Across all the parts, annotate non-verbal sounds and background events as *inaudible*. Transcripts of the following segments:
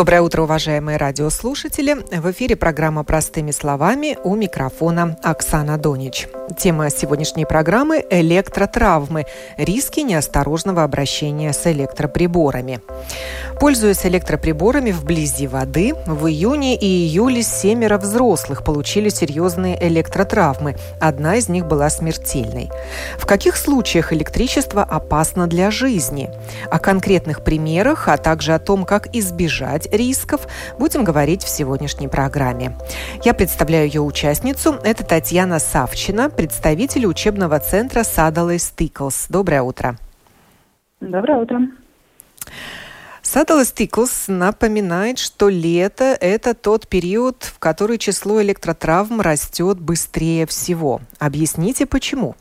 Доброе утро, уважаемые радиослушатели. В эфире программа «Простыми словами» у микрофона Оксана Донич. Тема сегодняшней программы – электротравмы, риски неосторожного обращения с электроприборами. Пользуясь электроприборами вблизи воды, в июне и июле семеро взрослых получили серьезные электротравмы. Одна из них была смертельной. В каких случаях электричество опасно для жизни? О конкретных примерах, а также о том, как избежать рисков, будем говорить в сегодняшней программе. Я представляю ее участницу. Это Татьяна Савчина, представитель учебного центра Садалой Стиклс. Доброе утро. Доброе утро. Садала Стиклс напоминает, что лето – это тот период, в который число электротравм растет быстрее всего. Объясните, почему?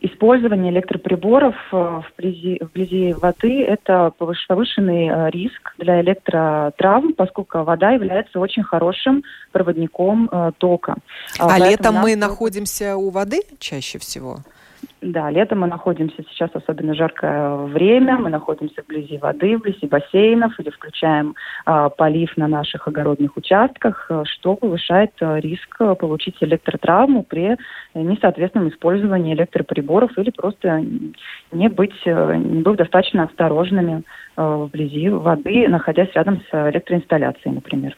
Использование электроприборов э, вблизи, вблизи воды – это повышенный э, риск для электротравм, поскольку вода является очень хорошим проводником э, тока. А Поэтому летом мы находимся у воды чаще всего? Да, летом мы находимся сейчас особенно жаркое время, мы находимся вблизи воды, вблизи бассейнов или включаем э, полив на наших огородных участках, э, что повышает э, риск получить электротравму при несоответственном использовании электроприборов или просто не быть, э, не быть достаточно осторожными э, вблизи воды, находясь рядом с электроинсталляцией, например.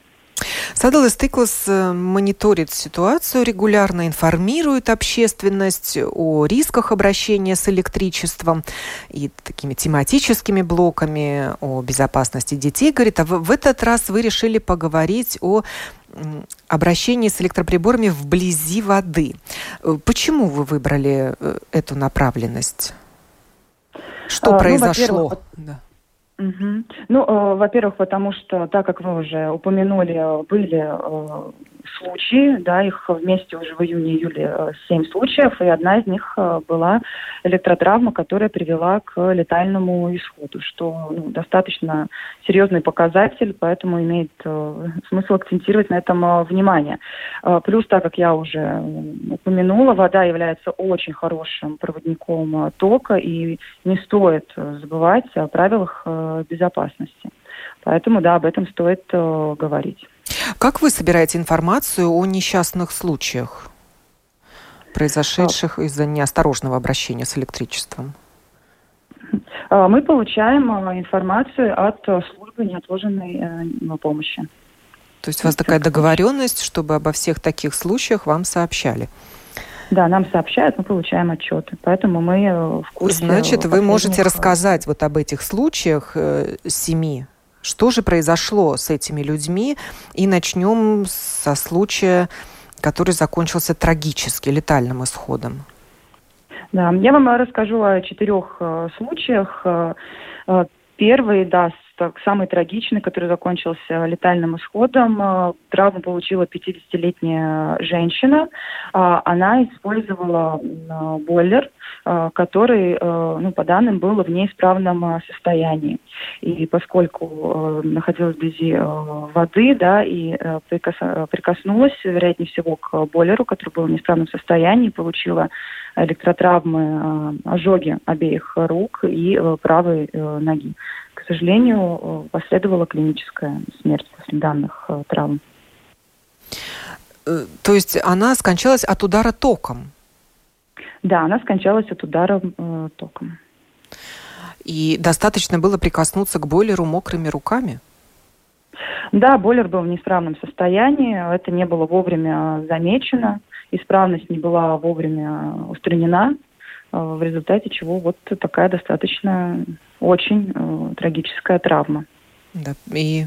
Садал Стыклас э, мониторит ситуацию регулярно, информирует общественность о рисках обращения с электричеством и такими тематическими блоками, о безопасности детей. Говорит, а в, этот раз вы решили поговорить о обращении с электроприборами вблизи воды. Э, почему вы выбрали э, эту направленность? Что а, произошло? Ну. Угу. Ну, э, во-первых, потому что, так как вы уже упомянули, были э, случаи, да, их вместе уже в июне-июле э, семь случаев, и одна из них э, была электротравма, которая привела к летальному исходу, что ну, достаточно серьезный показатель, поэтому имеет э, смысл акцентировать на этом внимание. Плюс, так как я уже упомянула, вода является очень хорошим проводником тока, и не стоит забывать о правилах безопасности. Поэтому, да, об этом стоит говорить. Как вы собираете информацию о несчастных случаях, произошедших из-за неосторожного обращения с электричеством? А, мы получаем а, информацию от а, службы неотложенной э, помощи. То есть у вас такая договоренность, чтобы обо всех таких случаях вам сообщали? Да, нам сообщают, мы получаем отчеты, поэтому мы э, в курсе. Значит, вы можете рассказать вот об этих случаях э, семи что же произошло с этими людьми? И начнем со случая, который закончился трагически, летальным исходом. Да, я вам расскажу о четырех э, случаях. Э, э первый, да, так, самый трагичный, который закончился летальным исходом. Э, травму получила 50-летняя женщина. А, она использовала бойлер, э, который, э, ну, по данным, был в неисправном состоянии. И поскольку находилась вблизи воды, да, и прикоснулась, вероятнее всего, к бойлеру, который был в неисправном состоянии, получила электротравмы, ожоги обеих рук и правой ноги к сожалению, последовала клиническая смерть после данных э, травм. Э, то есть она скончалась от удара током? Да, она скончалась от удара э, током. И достаточно было прикоснуться к бойлеру мокрыми руками? Да, бойлер был в неисправном состоянии, это не было вовремя замечено, исправность не была вовремя устранена. Э, в результате чего вот такая достаточно очень э, трагическая травма. Да, и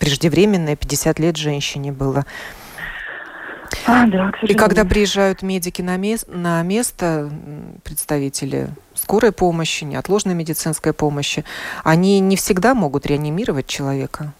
преждевременная, 50 лет женщине было. А, да, и когда приезжают медики на, мес- на место, представители скорой помощи, неотложной медицинской помощи, они не всегда могут реанимировать человека.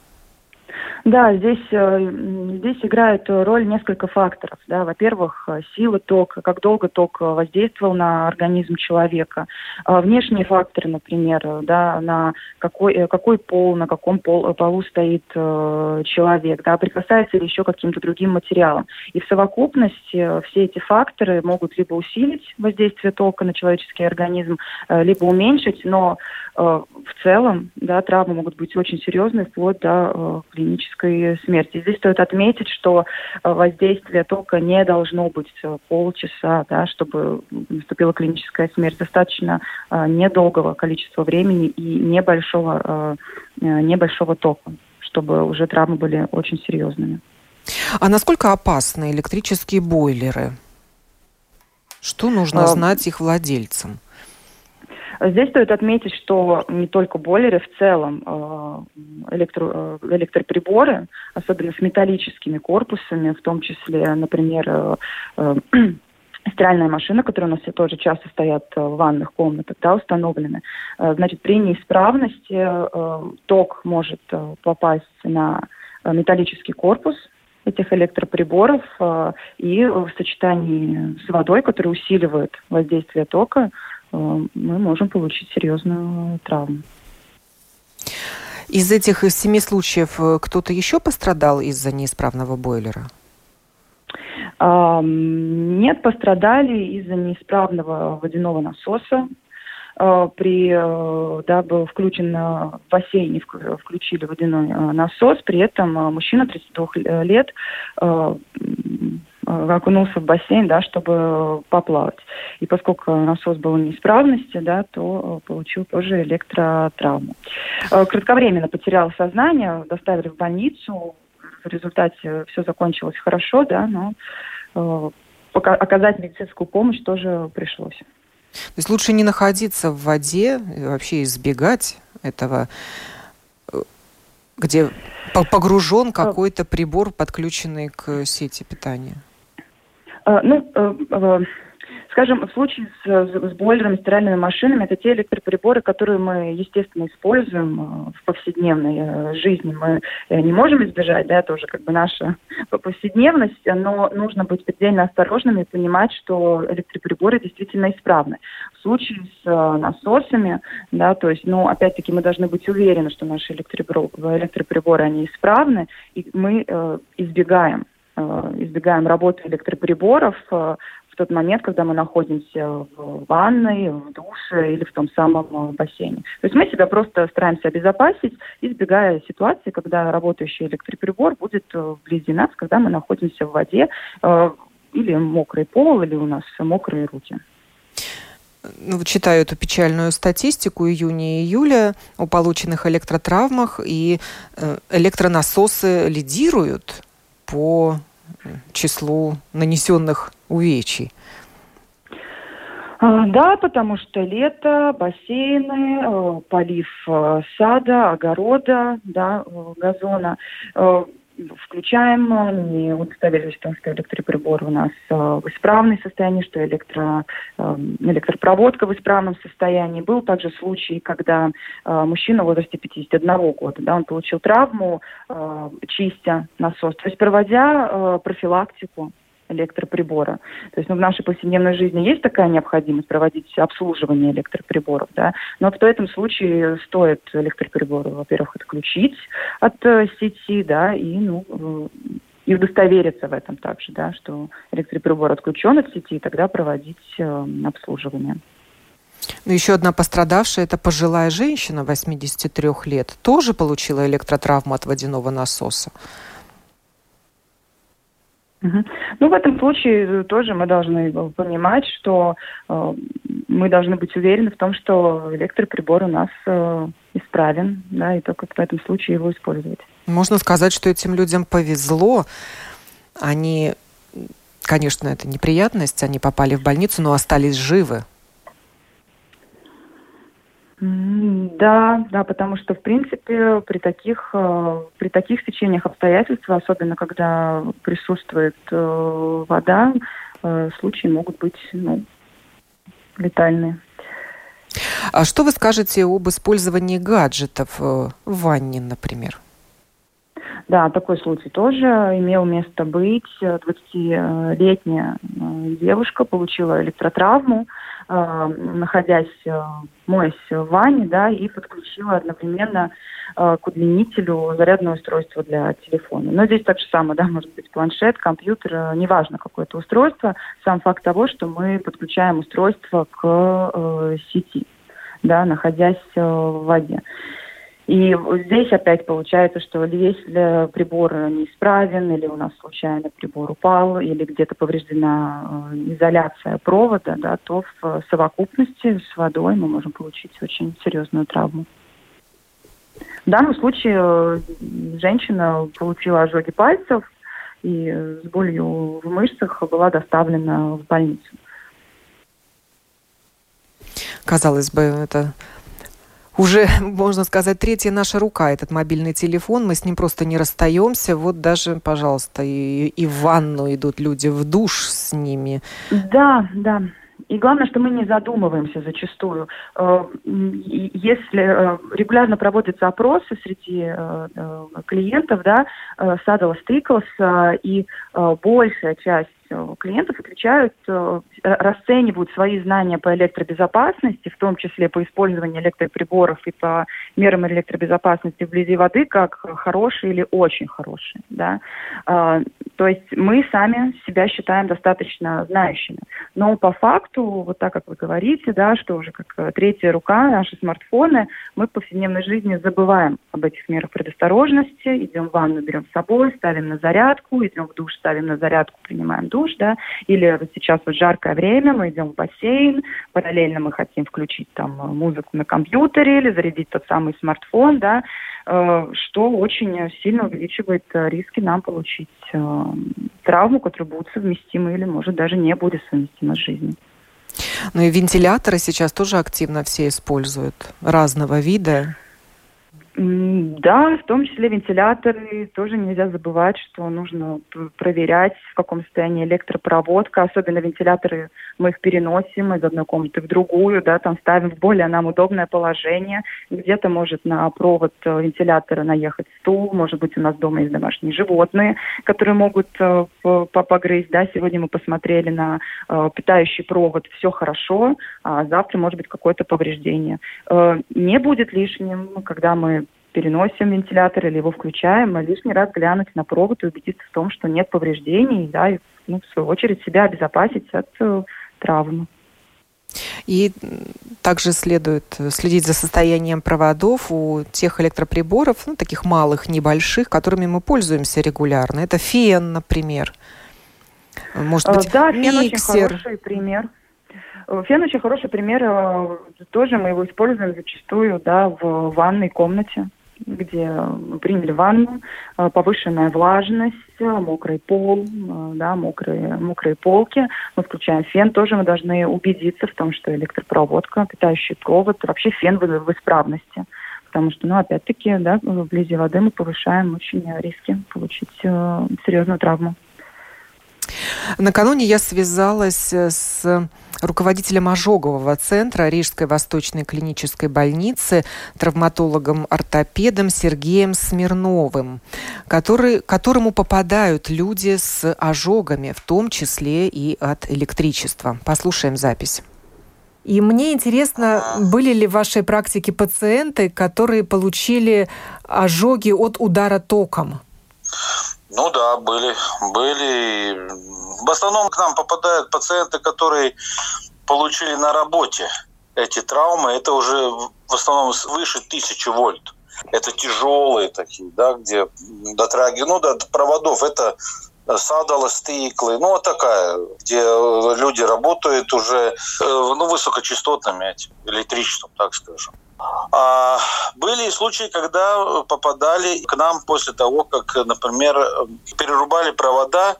Да, здесь, э, здесь играет роль несколько факторов. Да. Во-первых, сила тока, как долго ток воздействовал на организм человека. А внешние факторы, например, да, на какой, э, какой пол, на каком пол, полу стоит э, человек, да, прикасается ли еще каким-то другим материалом. И в совокупности все эти факторы могут либо усилить воздействие тока на человеческий организм, либо уменьшить, но в целом да, травмы могут быть очень серьезные, вплоть до клинической клинической смерти. Здесь стоит отметить, что э, воздействие тока не должно быть э, полчаса, да, чтобы наступила клиническая смерть. Достаточно э, недолгого количества времени и небольшого, небольшого тока, чтобы уже травмы были очень серьезными. А насколько опасны электрические бойлеры? Что нужно знать их владельцам? Здесь стоит отметить, что не только бойлеры, в целом э, электро, э, электроприборы, особенно с металлическими корпусами, в том числе, например, э, *clears throat* стиральная машина, которая у нас тоже часто стоят в ванных комнатах, да, установлены. Значит, при неисправности ток может попасть на металлический корпус этих электроприборов, и в сочетании с водой, которая усиливает воздействие тока, мы можем получить серьезную травму. Из этих семи случаев э, кто-то еще пострадал из-за неисправного бойлера? Нет, пострадали из-за неисправного водяного насоса. Э, при, да, был включен в бассейне, включили водяной насос, при этом мужчина 32 лет Э, окунулся в бассейн, да, чтобы поплавать. И поскольку насос был неисправности, да, то э, получил тоже электротравму. Э, кратковременно потерял сознание, доставили в больницу. В результате все закончилось хорошо, да, но оказать медицинскую помощь тоже пришлось. То есть лучше не находиться в воде, вообще избегать этого, где погружен какой-то прибор, подключенный к сети питания? Э, ну, э, э, скажем, в случае с, с бойлерами, стиральными машинами, это те электроприборы, которые мы, естественно, используем в повседневной жизни. Мы не можем избежать, да, это уже как бы наша повседневность, но нужно быть предельно осторожными и понимать, что электроприборы действительно исправны. В случае с насосами, да, то есть, ну, опять-таки, мы должны быть уверены, что наши электроприборы, они исправны, и мы э, избегаем избегаем работы электроприборов э, в тот момент, когда мы находимся в ванной, в душе или в том самом э, бассейне. То есть мы себя просто стараемся обезопасить, избегая ситуации, когда работающий электроприбор будет вблизи нас, когда мы находимся в воде или мокрый пол, или у нас мокрые руки. Ну, читаю эту печальную статистику июня и июля о полученных электротравмах, и электронасосы лидируют по числу нанесенных увечий? А, да, потому что лето, бассейны, э, полив э, сада, огорода, да, э, газона включаем, не удостоверились в том, что электроприбор у нас э, в исправном состоянии, что электро, э, электропроводка в исправном состоянии. Был также случай, когда э, мужчина в возрасте 51 года, да, он получил травму, чистя насос, то есть проводя профилактику электроприбора. То есть ну, в нашей повседневной жизни есть такая необходимость проводить обслуживание электроприборов, да, но в этом случае стоит электроприборы, во-первых, отключить от э, сети, да, и, ну, э, и удостовериться в этом также, да, что электроприбор отключен от сети, и тогда проводить э, обслуживание. Ну, еще одна пострадавшая, это пожилая женщина 83 лет, тоже получила электротравму от водяного насоса. Ну, в этом случае тоже мы должны понимать, что э, мы должны быть уверены в том, что электроприбор у нас э, исправен, да, и только в этом случае его использовать. Можно сказать, что этим людям повезло. Они, конечно, это неприятность, они попали в больницу, но остались живы. Да, да, потому что, в принципе, при таких, э, при таких стечениях обстоятельств, особенно когда присутствует э, вода, э, случаи могут быть ну, летальные. А что вы скажете об использовании гаджетов в ванне, например? Да, такой случай тоже имел место быть. 20-летняя девушка получила электротравму, находясь, моясь в ванне, да, и подключила одновременно к удлинителю зарядное устройство для телефона. Но здесь так же самое, да, может быть планшет, компьютер, неважно какое то устройство, сам факт того, что мы подключаем устройство к э, сети, да, находясь э, в воде. И здесь опять получается, что если прибор неисправен, или у нас случайно прибор упал, или где-то повреждена э, изоляция провода, да, то в совокупности с водой мы можем получить очень серьезную травму. В данном случае э, женщина получила ожоги пальцев и с болью в мышцах была доставлена в больницу. Казалось бы, это уже, *laughs* можно сказать, третья наша рука, этот мобильный телефон. Мы с ним просто не расстаемся. Вот даже, пожалуйста, и, и в ванну идут люди, в душ с ними. Да, да. И главное, что мы не задумываемся зачастую. Э, если э, регулярно проводятся опросы среди э, клиентов, да, Садала Стриклс, и большая часть клиентов отвечают, расценивают свои знания по электробезопасности, в том числе по использованию электроприборов и по мерам электробезопасности вблизи воды, как хорошие или очень хорошие. Да? То есть мы сами себя считаем достаточно знающими. Но по факту, вот так как вы говорите, да, что уже как э, третья рука, наши смартфоны, мы в повседневной жизни забываем об этих мерах предосторожности, идем в ванну, берем с собой, ставим на зарядку, идем в душ, ставим на зарядку, принимаем душ, да, или вот сейчас вот жаркое время, мы идем в бассейн, параллельно мы хотим включить там музыку на компьютере или зарядить тот самый смартфон, да, Э, что очень сильно увеличивает э, риски нам получить э, травму, которая будет совместима или, может, даже не будет совместима с жизнью. Ну и вентиляторы сейчас тоже активно все используют разного вида. Да, в том числе вентиляторы. Тоже нельзя забывать, что нужно проверять, в каком состоянии электропроводка. Особенно вентиляторы, мы их переносим из одной комнаты в другую, да, там ставим в более нам удобное положение. Где-то может на провод э, вентилятора наехать стул, может быть, у нас дома есть домашние животные, которые могут э, погрызть, да. Сегодня мы посмотрели на э, питающий провод, все хорошо, а завтра может быть какое-то повреждение. Не будет лишним, когда мы переносим вентилятор или его включаем, а лишний раз глянуть на провод и убедиться в том, что нет повреждений, да, и ну, в свою очередь себя обезопасить от э, травмы. И также следует следить за состоянием проводов у тех электроприборов, ну, таких малых, небольших, которыми мы пользуемся регулярно. Это фен, например. Может быть, да, фен очень хороший пример. Фен очень хороший пример. Э, тоже мы его используем зачастую да, в ванной комнате где приняли ванну, э, повышенная влажность, мокрый пол, э, да, мокрые, мокрые полки. Мы включаем фен. Тоже мы должны убедиться в том, что электропроводка, питающий провод, вообще фен в, в исправности. Потому что, ну, опять-таки, да, вблизи воды мы повышаем очень риски получить э, серьезную травму. Накануне я связалась с руководителем ожогового центра Рижской Восточной клинической больницы, травматологом-ортопедом Сергеем Смирновым, который, которому попадают люди с ожогами, в том числе и от электричества. Послушаем запись. И мне интересно, были ли в вашей практике пациенты, которые получили ожоги от удара током? Ну да, были. Были. В основном к нам попадают пациенты, которые получили на работе эти травмы. Это уже в основном свыше тысячи вольт. Это тяжелые такие, да, где дотраги, ну, до проводов. Это садала, стиклы, ну, вот такая, где люди работают уже э, ну, высокочастотными этим электричеством, так скажем. А были случаи, когда попадали к нам после того, как, например, перерубали провода,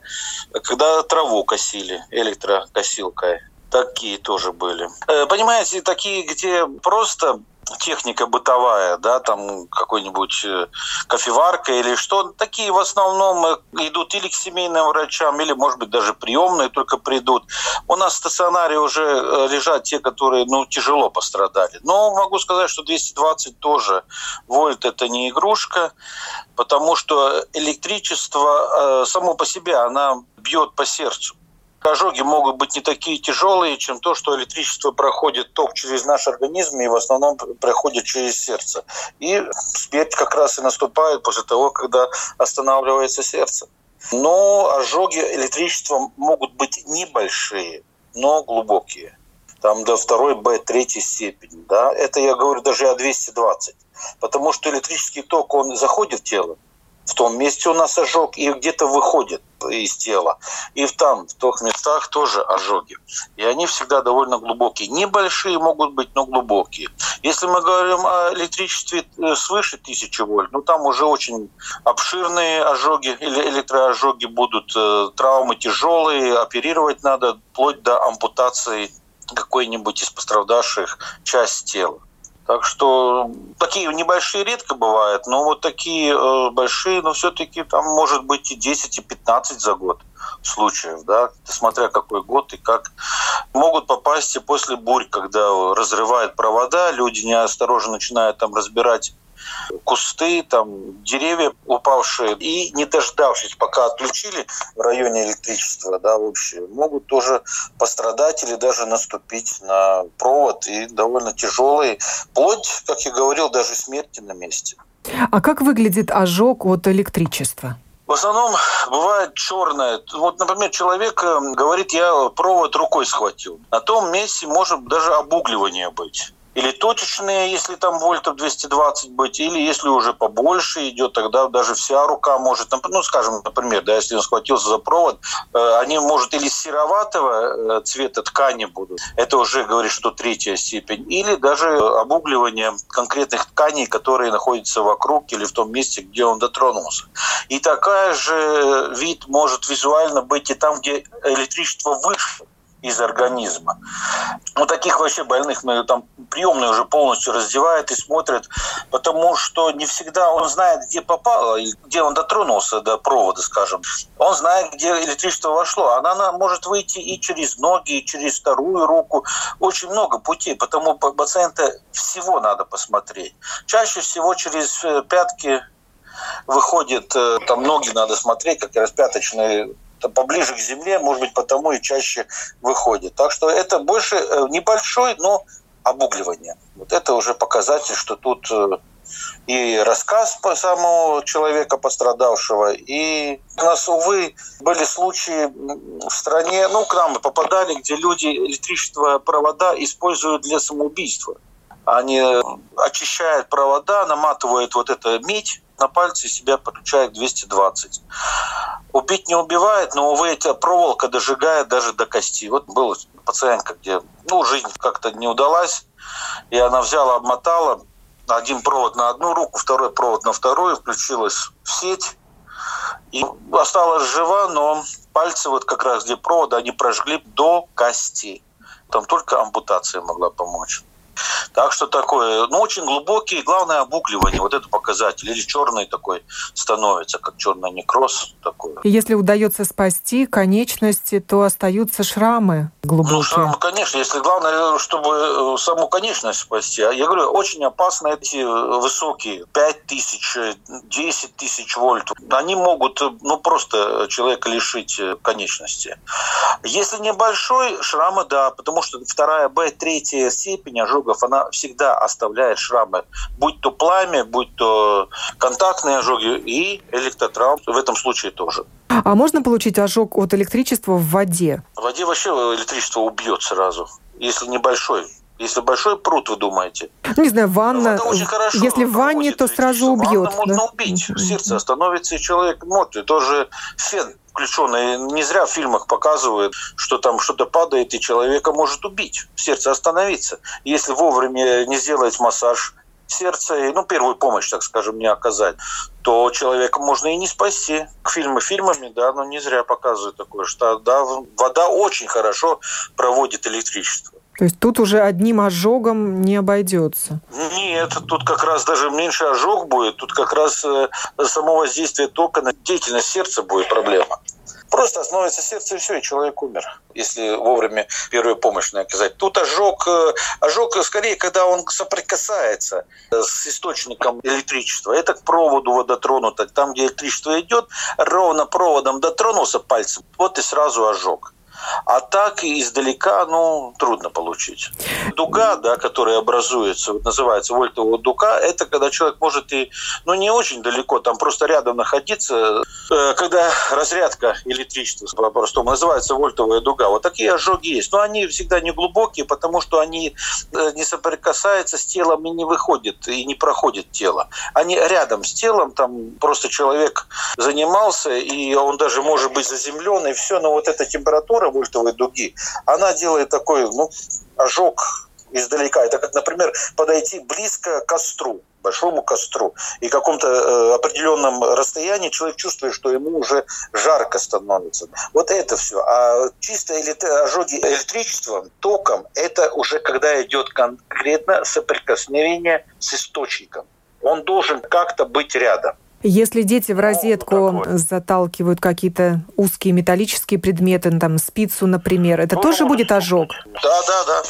когда траву косили электрокосилкой. Такие тоже были. Э, понимаете, такие, где просто техника бытовая, да, там какой-нибудь э, кофеварка или что, такие в основном э, идут или к семейным врачам, или, может быть, даже приемные только придут. У нас в стационаре уже э, лежат те, которые, ну, тяжело пострадали. Но могу сказать, что 220 тоже вольт – это не игрушка, потому что электричество само по себе, она бьет по сердцу ожоги могут быть не такие тяжелые, чем то, что электричество проходит ток через наш организм и в основном проходит через сердце. И смерть как раз и наступает после того, когда останавливается сердце. Но ожоги электричеством могут быть небольшие, но глубокие. Там до второй Б, третьей степени. Да? Это я говорю даже о 220. Потому что электрический ток, он заходит в тело, в том месте у нас ожог и где-то выходит из тела. И в там, в тех местах тоже ожоги. И они всегда довольно глубокие. Небольшие могут быть, но глубокие. Если мы говорим о электричестве э, свыше 1000 вольт, ну там уже очень обширные ожоги или электроожоги будут, э, травмы тяжелые, оперировать надо вплоть до ампутации какой-нибудь из пострадавших часть тела. Так что такие небольшие редко бывают, но вот такие э, большие, но все-таки там может быть и 10, и 15 за год случаев, да, смотря какой год и как. Могут попасть и после бурь, когда разрывают провода, люди неосторожно начинают там разбирать кусты, там деревья упавшие, и не дождавшись, пока отключили в районе электричества, да, вообще, могут тоже пострадать или даже наступить на провод, и довольно тяжелые, вплоть, как я говорил, даже смерти на месте. А как выглядит ожог от электричества? В основном бывает черное. Вот, например, человек э, говорит, я провод рукой схватил. На том месте может даже обугливание быть или точечные, если там вольтов 220 быть, или если уже побольше идет, тогда даже вся рука может, ну, скажем, например, да, если он схватился за провод, э, они, может, или сероватого э, цвета ткани будут, это уже говорит, что третья степень, или даже обугливание конкретных тканей, которые находятся вокруг или в том месте, где он дотронулся. И такая же вид может визуально быть и там, где электричество выше, из организма. Ну, таких вообще больных мы там приемные уже полностью раздевают и смотрят, потому что не всегда он знает, где попало, где он дотронулся до провода, скажем. Он знает, где электричество вошло. Она может выйти и через ноги, и через вторую руку. Очень много путей, потому пациента всего надо посмотреть. Чаще всего через э, пятки выходит, э, там ноги надо смотреть, как раз пяточные поближе к земле, может быть, потому и чаще выходит. Так что это больше э, небольшой, но обугливание. Вот это уже показатель, что тут э, и рассказ по самого человека пострадавшего, и у нас, увы, были случаи в стране, ну, к нам попадали, где люди электричество провода используют для самоубийства. Они очищают провода, наматывают вот это медь на пальцы себя подключает 220. Убить не убивает, но, увы, эта проволока дожигает даже до кости. Вот была пациентка, где ну, жизнь как-то не удалась, и она взяла, обмотала один провод на одну руку, второй провод на вторую, включилась в сеть, и осталась жива, но пальцы вот как раз где провод, они прожгли до кости. Там только ампутация могла помочь. Так что такое, ну, очень глубокий, главное обугливание, вот это показатель. Или черный такой становится, как черный некроз такой. Если удается спасти конечности, то остаются шрамы глубокие. Ну, шрамы, конечно, если главное, чтобы э, саму конечность спасти. А я говорю, очень опасно эти высокие, 5 тысяч, 10 тысяч вольт. Они могут, ну, просто человека лишить э, конечности. Если небольшой, шрамы, да, потому что вторая Б, третья степень ожогов, она всегда оставляет шрамы, будь то пламя, будь то контактные ожоги и электротравм в этом случае тоже. А можно получить ожог от электричества в воде? В воде вообще электричество убьет сразу, если небольшой. Если большой пруд, вы думаете? Не знаю, ванна. очень хорошо если в ванне, то сразу убьет. Ванна да? можно убить. Сердце остановится, и человек мертвый. Тоже фен включенный. Не зря в фильмах показывают, что там что-то падает, и человека может убить. Сердце остановиться. Если вовремя не сделать массаж сердца, ну, первую помощь, так скажем, не оказать, то человека можно и не спасти. К фильмы фильмами, да, но не зря показывают такое, что да, вода очень хорошо проводит электричество. То есть тут уже одним ожогом не обойдется? Нет, тут как раз даже меньше ожог будет, тут как раз э, само воздействие тока на деятельность сердца будет проблема. Просто остановится сердце, и все, и человек умер, если вовремя первую помощь не оказать. Тут ожог, э, ожог скорее, когда он соприкасается с источником электричества. Это к проводу водотронуто. Там, где электричество идет, ровно проводом дотронулся пальцем, вот и сразу ожог. А так издалека, ну, трудно получить. Дуга, да, которая образуется, вот называется вольтовая дуга, это когда человек может и, ну, не очень далеко, там просто рядом находиться, э, когда разрядка электричества, по-простому, называется вольтовая дуга. Вот такие ожоги есть. Но они всегда не глубокие, потому что они э, не соприкасаются с телом и не выходят, и не проходят тело. Они рядом с телом, там просто человек занимался, и он даже может быть заземлен, и все, но вот эта температура вольтовой дуги, она делает такой ну, ожог издалека. Это как, например, подойти близко к костру большому костру, и каком-то э, определенном расстоянии человек чувствует, что ему уже жарко становится. Вот это все. А чисто ожоги электричеством, током, это уже когда идет конкретно соприкосновение с источником. Он должен как-то быть рядом. Если дети в розетку ну, заталкивают какие-то узкие металлические предметы, ну, там спицу, например, это ну, тоже будет ожог? Да, да, да.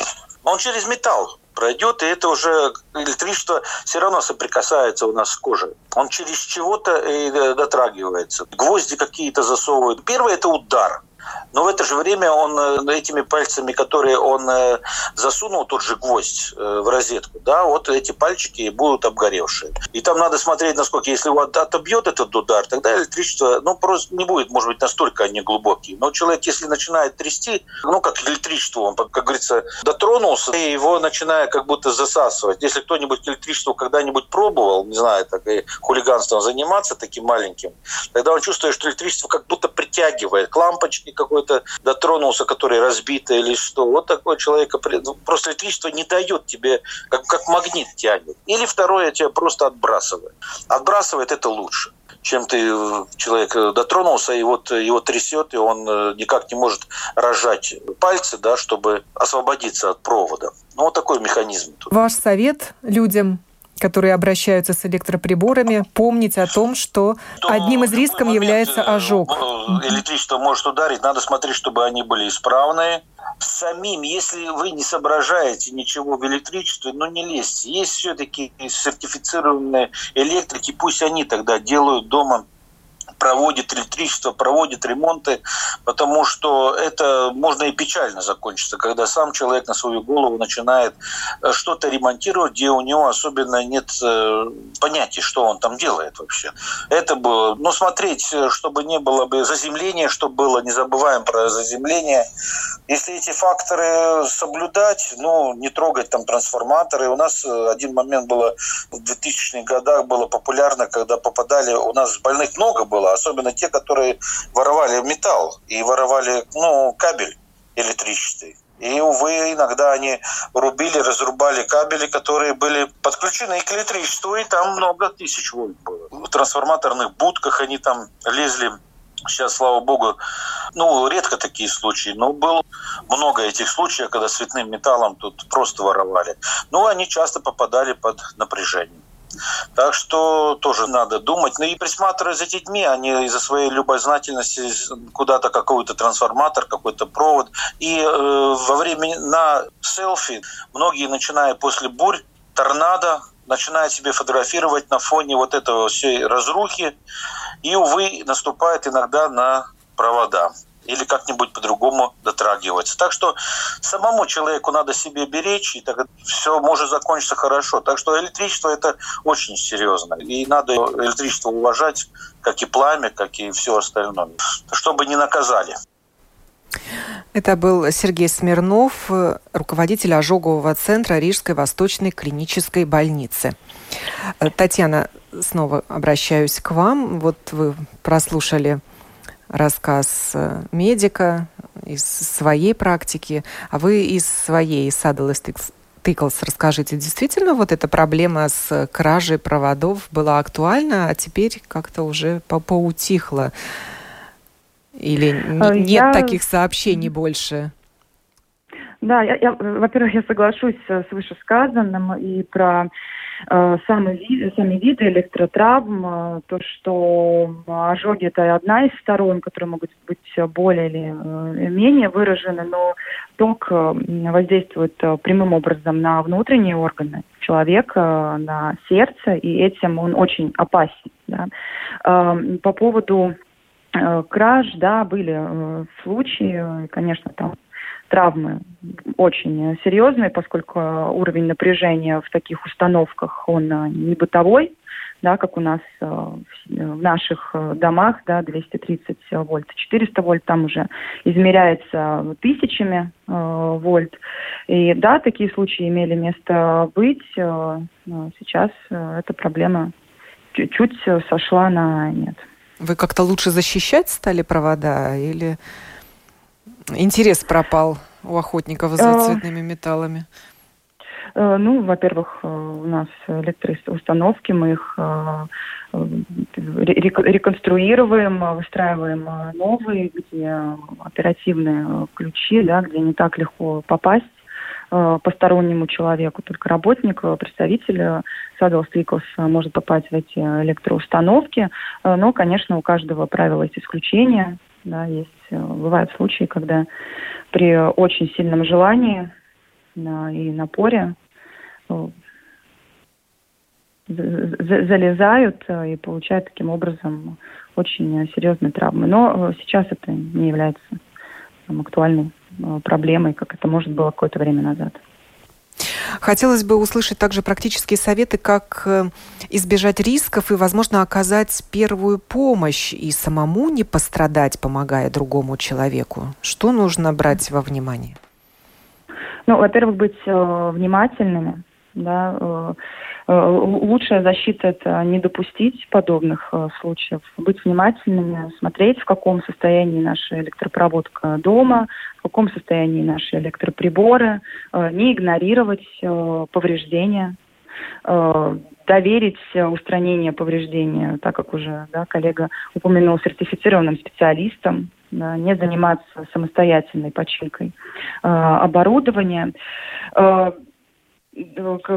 Он через металл пройдет, и это уже электричество все равно соприкасается у нас с кожей. Он через чего-то и дотрагивается. Гвозди какие-то засовывают. Первый – это удар – но в это же время он э, этими пальцами, которые он э, засунул, тот же гвоздь э, в розетку, да, вот эти пальчики будут обгоревшие. И там надо смотреть, насколько, если его отобьет этот удар, тогда электричество, ну, просто не будет, может быть, настолько они глубокие. Но человек, если начинает трясти, ну, как электричество, он, как говорится, дотронулся, и его начинает как будто засасывать. Если кто-нибудь электричество когда-нибудь пробовал, не знаю, так и хулиганством заниматься таким маленьким, тогда он чувствует, что электричество как будто притягивает к лампочке какой-то дотронулся, который разбитый или что. Вот такой человек ну, просто электричество не дает тебе, как, как магнит тянет. Или второе, тебя просто отбрасывает. Отбрасывает это лучше чем ты э, человек э, дотронулся, и вот его трясет, и он э, никак не может рожать пальцы, да, чтобы освободиться от провода. Ну, вот такой механизм. Тут. Ваш совет людям которые обращаются с электроприборами, помнить о том, что то одним из рисков является ожог. Э, электричество может ударить, надо смотреть, чтобы они были исправные. Самим, если вы не соображаете ничего в электричестве, ну не лезьте. Есть все-таки сертифицированные электрики, пусть они тогда делают дома проводит электричество, проводит ремонты, потому что это можно и печально закончиться, когда сам человек на свою голову начинает э, что-то ремонтировать, где у него особенно нет э, понятия, что он там делает вообще. Это было, ну, смотреть, э, чтобы не было бы заземления, чтобы было, не забываем про заземление. Если эти факторы соблюдать, ну, не трогать там трансформаторы. У нас один момент было в 2000-х годах было популярно, когда попадали, у нас больных много было, особенно те, которые воровали металл и воровали ну, кабель электрический. И, увы, иногда они рубили, разрубали кабели, которые были подключены и к электричеству, и там много тысяч вольт было. В трансформаторных будках они там лезли. Сейчас, слава богу, ну, редко такие случаи, но было много этих случаев, когда цветным металлом тут просто воровали. Ну, они часто попадали под напряжение. Так что тоже надо думать. Ну и присматривать за детьми, они из-за своей любознательности куда-то какой-то трансформатор, какой-то провод. И э, во время на селфи многие, начиная после бурь, торнадо, начинают себе фотографировать на фоне вот этого всей разрухи. И, увы, наступает иногда на провода или как-нибудь по-другому дотрагиваться. Так что самому человеку надо себе беречь, и тогда все может закончиться хорошо. Так что электричество это очень серьезно. И надо электричество уважать, как и пламя, как и все остальное, чтобы не наказали. Это был Сергей Смирнов, руководитель ожогового центра Рижской Восточной клинической больницы. Татьяна, снова обращаюсь к вам. Вот вы прослушали рассказ э, медика из своей практики, а вы из своей, из Saddle Тыклс, расскажите, действительно вот эта проблема с кражей проводов была актуальна, а теперь как-то уже по поутихла? Или э, нет Я... таких сообщений больше? Да, я, я, во-первых, я соглашусь с вышесказанным и про сами, сами виды электротравм, э, то, что ожоги это одна из сторон, которые могут быть более или э, менее выражены, но ток э, воздействует э, прямым образом на внутренние органы человека, на сердце, и этим он очень опасен. Да. Э, по поводу э, краж, да, были э, случаи, конечно, там травмы очень серьезные, поскольку уровень напряжения в таких установках, он э, не бытовой, да, как у нас э, в наших э, домах, да, 230 вольт, 400 вольт, там уже измеряется тысячами вольт. И да, такие случаи имели место быть. Сейчас эта проблема чуть-чуть сошла на нет. Вы как-то лучше защищать стали провода или интерес пропал у охотников за э, цветными металлами? Э, ну, во-первых, э, у нас электроустановки, мы их реконструируем, выстраиваем новые, где оперативные ключи, да, где не так легко попасть постороннему человеку, только работник, представитель Saddle Stickles может попасть в эти электроустановки. Но, конечно, у каждого правила есть исключения. Да, есть, бывают случаи, когда при очень сильном желании и напоре э, залезают э, и получают таким образом очень серьезные травмы. Но э, сейчас это не является там, актуальной проблемой, как это может было какое-то время назад. Хотелось бы услышать также практические советы, как э, избежать рисков и, возможно, оказать первую помощь и самому не пострадать, помогая другому человеку. Что нужно брать во внимание? Ну, во-первых, быть э, внимательными, да, э, лучшая защита – это не допустить подобных э, случаев, быть внимательными, смотреть, в каком состоянии наша электропроводка дома, в каком состоянии наши электроприборы, э, не игнорировать повреждения, доверить устранение повреждения, так как уже да, коллега упомянул, сертифицированным специалистам, не заниматься самостоятельной починкой э, оборудования. Э,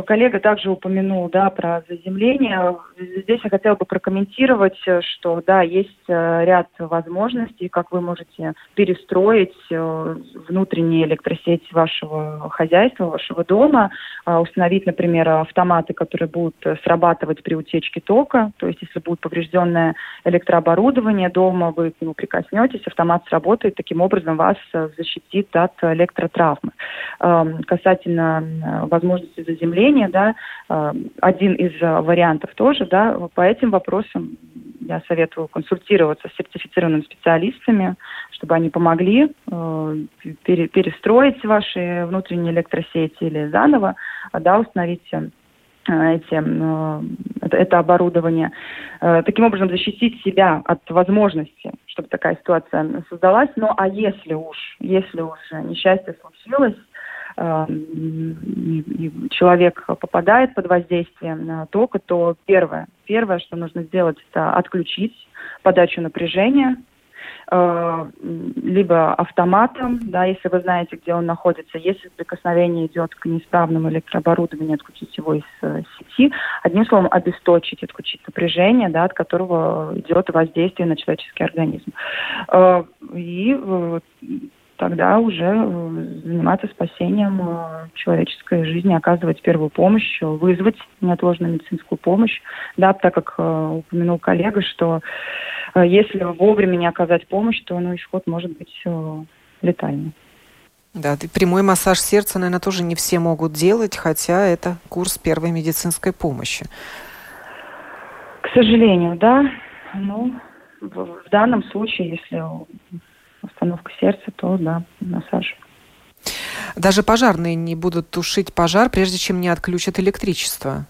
коллега также упомянул да, про заземление. Здесь я хотела бы прокомментировать, что да, есть э, ряд возможностей, как вы можете перестроить э, внутренние электросети вашего хозяйства, вашего дома, установить, например, автоматы, которые будут срабатывать при утечке тока. То есть, если будет поврежденное электрооборудование дома, вы к нему прикоснетесь, автомат сработает, таким образом вас э, защитит от электротравмы. Эм, касательно возможности возможности заземления, да, э, один из э, вариантов тоже, да, по этим вопросам я советую консультироваться с сертифицированными специалистами, чтобы они помогли э, перестроить ваши внутренние электросети или заново, да, установить эти, это, это оборудование. Таким образом, защитить себя от возможности, чтобы такая ситуация создалась. Ну, а если уж, если уж несчастье случилось, человек попадает под воздействие тока, то первое, первое, что нужно сделать, это отключить подачу напряжения, э, либо автоматом, да, если вы знаете, где он находится. Если прикосновение идет к неисправному электрооборудованию, отключить его из э, сети. Одним словом, обесточить, отключить напряжение, да, от которого идет воздействие на человеческий организм. Э, и тогда уже э, заниматься спасением э, человеческой жизни, оказывать первую помощь, вызвать неотложную медицинскую помощь. Да, так как э, упомянул коллега, что если вовремя не оказать помощь, то ну, исход может быть летальный. Да, прямой массаж сердца, наверное, тоже не все могут делать, хотя это курс первой медицинской помощи. К сожалению, да. Ну, в данном случае, если остановка сердца, то да, массаж. Даже пожарные не будут тушить пожар, прежде чем не отключат электричество.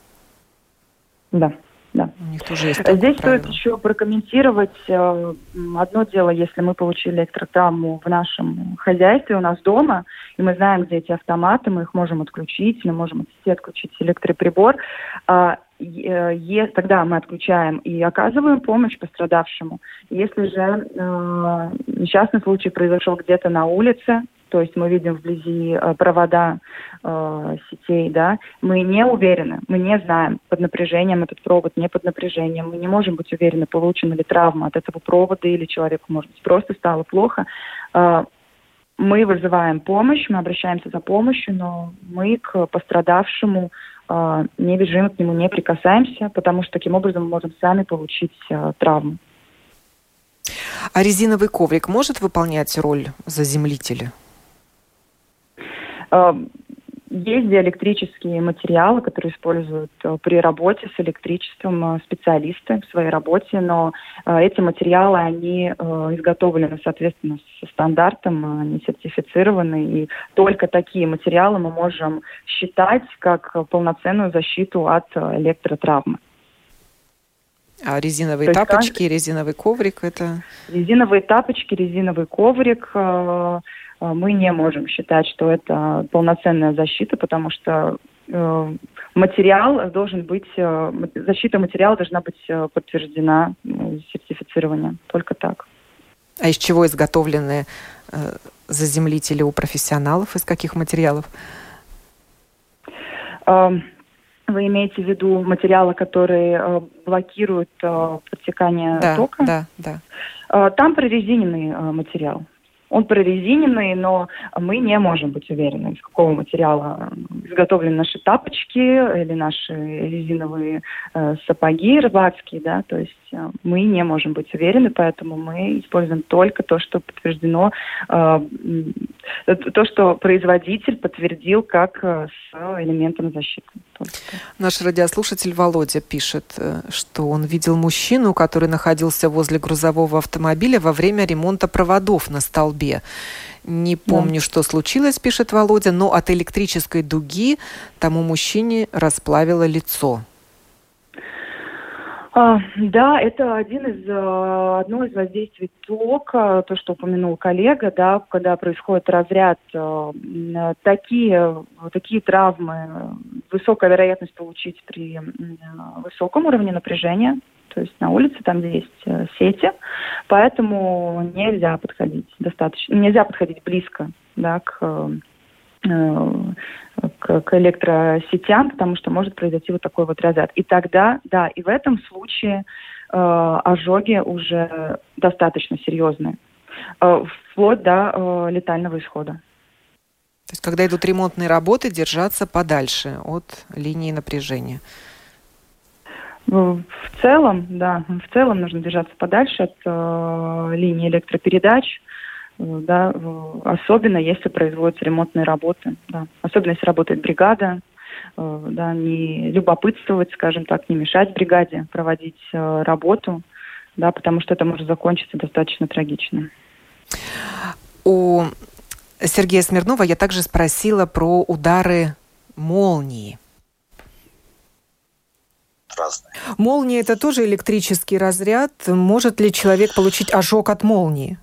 Да, да. У них тоже есть Здесь правило. стоит еще прокомментировать э, одно дело, если мы получили электротравму в нашем хозяйстве, у нас дома, и мы знаем, где эти автоматы, мы их можем отключить, мы можем отключить электроприбор. Тогда мы отключаем и оказываем помощь пострадавшему. Если же э, несчастный случай произошел где-то на улице, то есть мы видим вблизи э, провода э, сетей, да, мы не уверены, мы не знаем, под напряжением этот провод, не под напряжением, мы не можем быть уверены, получена ли травма от этого провода или человеку, может быть, просто стало плохо. Э, мы вызываем помощь, мы обращаемся за помощью, но мы к пострадавшему не бежим, к нему не прикасаемся, потому что таким образом мы можем сами получить э, травму. А резиновый коврик может выполнять роль заземлителя? Э, есть диэлектрические материалы, которые используют э, при работе с электричеством э, специалисты в своей работе, но эти материалы, они изготовлены, соответственно, со стандартом, они сертифицированы, и только такие материалы мы можем считать как полноценную защиту от электротравмы. А резиновые То тапочки, есть, резиновый коврик это? Резиновые тапочки, резиновый коврик э, э, мы не можем считать, что это полноценная защита, потому что э, материал должен быть, э, защита материала должна быть э, подтверждена э, сертифицированием. Только так. А из чего изготовлены э, заземлители у профессионалов? Из каких материалов? Э, вы имеете в виду материалы, которые э, блокируют э, подтекание да, тока? Да, да. Э, там прорезиненный э, материал. Он прорезиненный, но мы не можем быть уверены, из какого материала изготовлены наши тапочки или наши резиновые э, сапоги рыбацкие, да, то есть э, мы не можем быть уверены, поэтому мы используем только то, что подтверждено, э, то, что производитель подтвердил как э, с элементом защиты. Наш радиослушатель Володя пишет, э, что он видел мужчину, который находился возле грузового автомобиля во время ремонта проводов на столбе. Не помню, да. что случилось, пишет Володя, но от электрической дуги тому мужчине расплавило лицо. А, да, это один из, э, одно из воздействий тока, то, что упомянул коллега, да, когда происходит разряд, э, такие, такие травмы, высокая вероятность получить при высоком уровне напряжения, то есть на улице, там, где есть э, сети, поэтому нельзя подходить достаточно, нельзя подходить близко, да, к к, к электросетям, потому что может произойти вот такой вот разряд. И тогда, да, и в этом случае э, ожоги уже достаточно серьезные, э, вплоть до э, летального исхода. То есть, когда идут ремонтные работы, держаться подальше от линии напряжения. В целом, да, в целом нужно держаться подальше от э, линии электропередач, да, особенно если производятся ремонтные работы, да, особенно если работает бригада, э, да, не любопытствовать, скажем так, не мешать бригаде проводить э, работу, да, потому что это может закончиться достаточно трагично. У Сергея Смирнова я также спросила про удары молнии. Разные. Молния это тоже электрический разряд. Может ли человек получить ожог от молнии?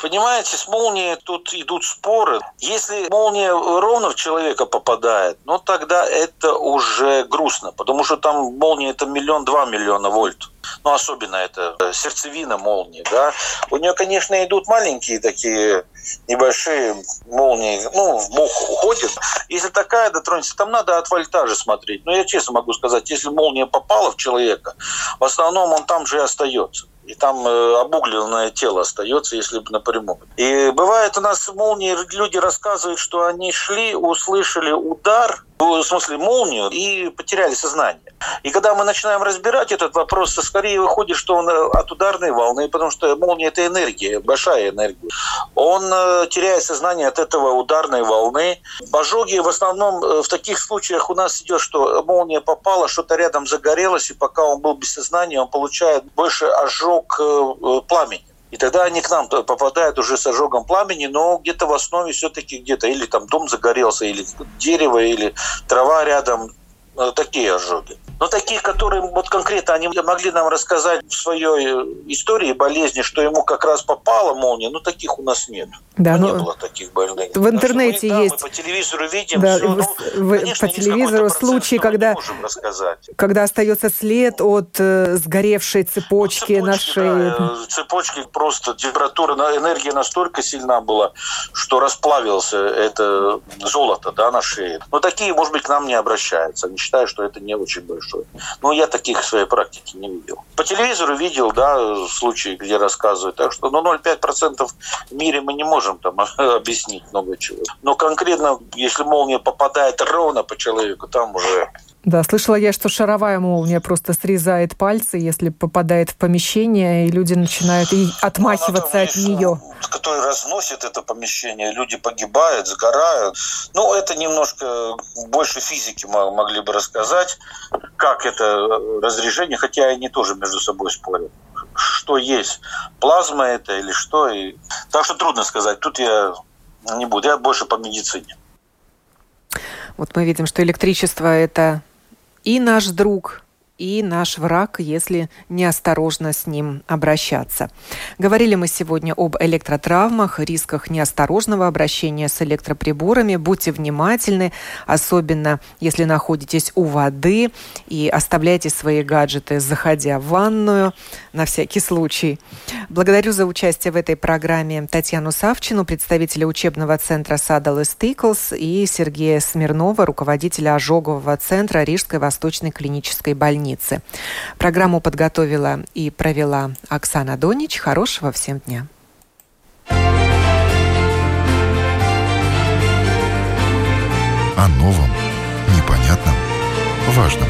Понимаете, с молнией тут идут споры. Если молния ровно в человека попадает, ну тогда это уже грустно, потому что там молния это миллион-два миллиона вольт. Ну, особенно это сердцевина молнии, да. У нее, конечно, идут маленькие такие небольшие молнии, ну, в бок уходит. Если такая дотронется, там надо от вольтажа смотреть. Но я честно могу сказать, если молния попала в человека, в основном он там же и остается и там э, обугленное тело остается, если бы напрямую. И бывает у нас молнии, люди рассказывают, что они шли, услышали удар, в смысле молнию, и потеряли сознание. И когда мы начинаем разбирать этот вопрос, то скорее выходит, что он э, от ударной волны, потому что молния – это энергия, большая энергия. Он э, теряет сознание от этого ударной волны. Ожоги в основном э, в таких случаях у нас идет, что молния попала, что-то рядом загорелось, и пока он был без сознания, он получает больше ожог пламени. И тогда они к нам попадают уже с ожогом пламени, но где-то в основе все-таки где-то или там дом загорелся, или дерево, или трава рядом, э, такие ожоги. Но такие, которые вот конкретно они могли нам рассказать в своей истории болезни, что ему как раз попала молния, ну таких у нас нет. Да, ну, не было таких больных. В интернете мы, есть. Да, мы по телевизору видим. Да, все, ну, конечно, по телевизору случаи, когда, когда остается след от э, сгоревшей цепочки, ну, цепочки на шее. Да, э, цепочки просто температура, энергия настолько сильна была, что расплавился это золото да, на шее. Но такие, может быть, к нам не обращаются. Они считают, что это не очень большое большой. Но я таких в своей практике не видел. По телевизору видел, да, случаи, где рассказывают. Так что, ну, 0,5% в мире мы не можем там *laughs* объяснить много чего. Но конкретно, если молния попадает ровно по человеку, там уже да, слышала я, что шаровая молния просто срезает пальцы, если попадает в помещение, и люди начинают и отмахиваться ну, от нее. Который разносит это помещение, люди погибают, сгорают. Ну, это немножко больше физики могли бы рассказать, как это разрежение, хотя они тоже между собой спорят что есть, плазма это или что. И... Так что трудно сказать. Тут я не буду, я больше по медицине. Вот мы видим, что электричество это и наш друг, и наш враг, если неосторожно с ним обращаться. Говорили мы сегодня об электротравмах, рисках неосторожного обращения с электроприборами. Будьте внимательны, особенно если находитесь у воды и оставляйте свои гаджеты, заходя в ванную, на всякий случай. Благодарю за участие в этой программе Татьяну Савчину, представителя учебного центра Садалес Тиклс, и Сергея Смирнова, руководителя ожогового центра Рижской Восточной клинической больницы больницы. Программу подготовила и провела Оксана Донич. Хорошего всем дня. О новом, непонятном, важном.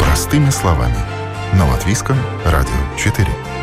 Простыми словами. На Латвийском радио 4.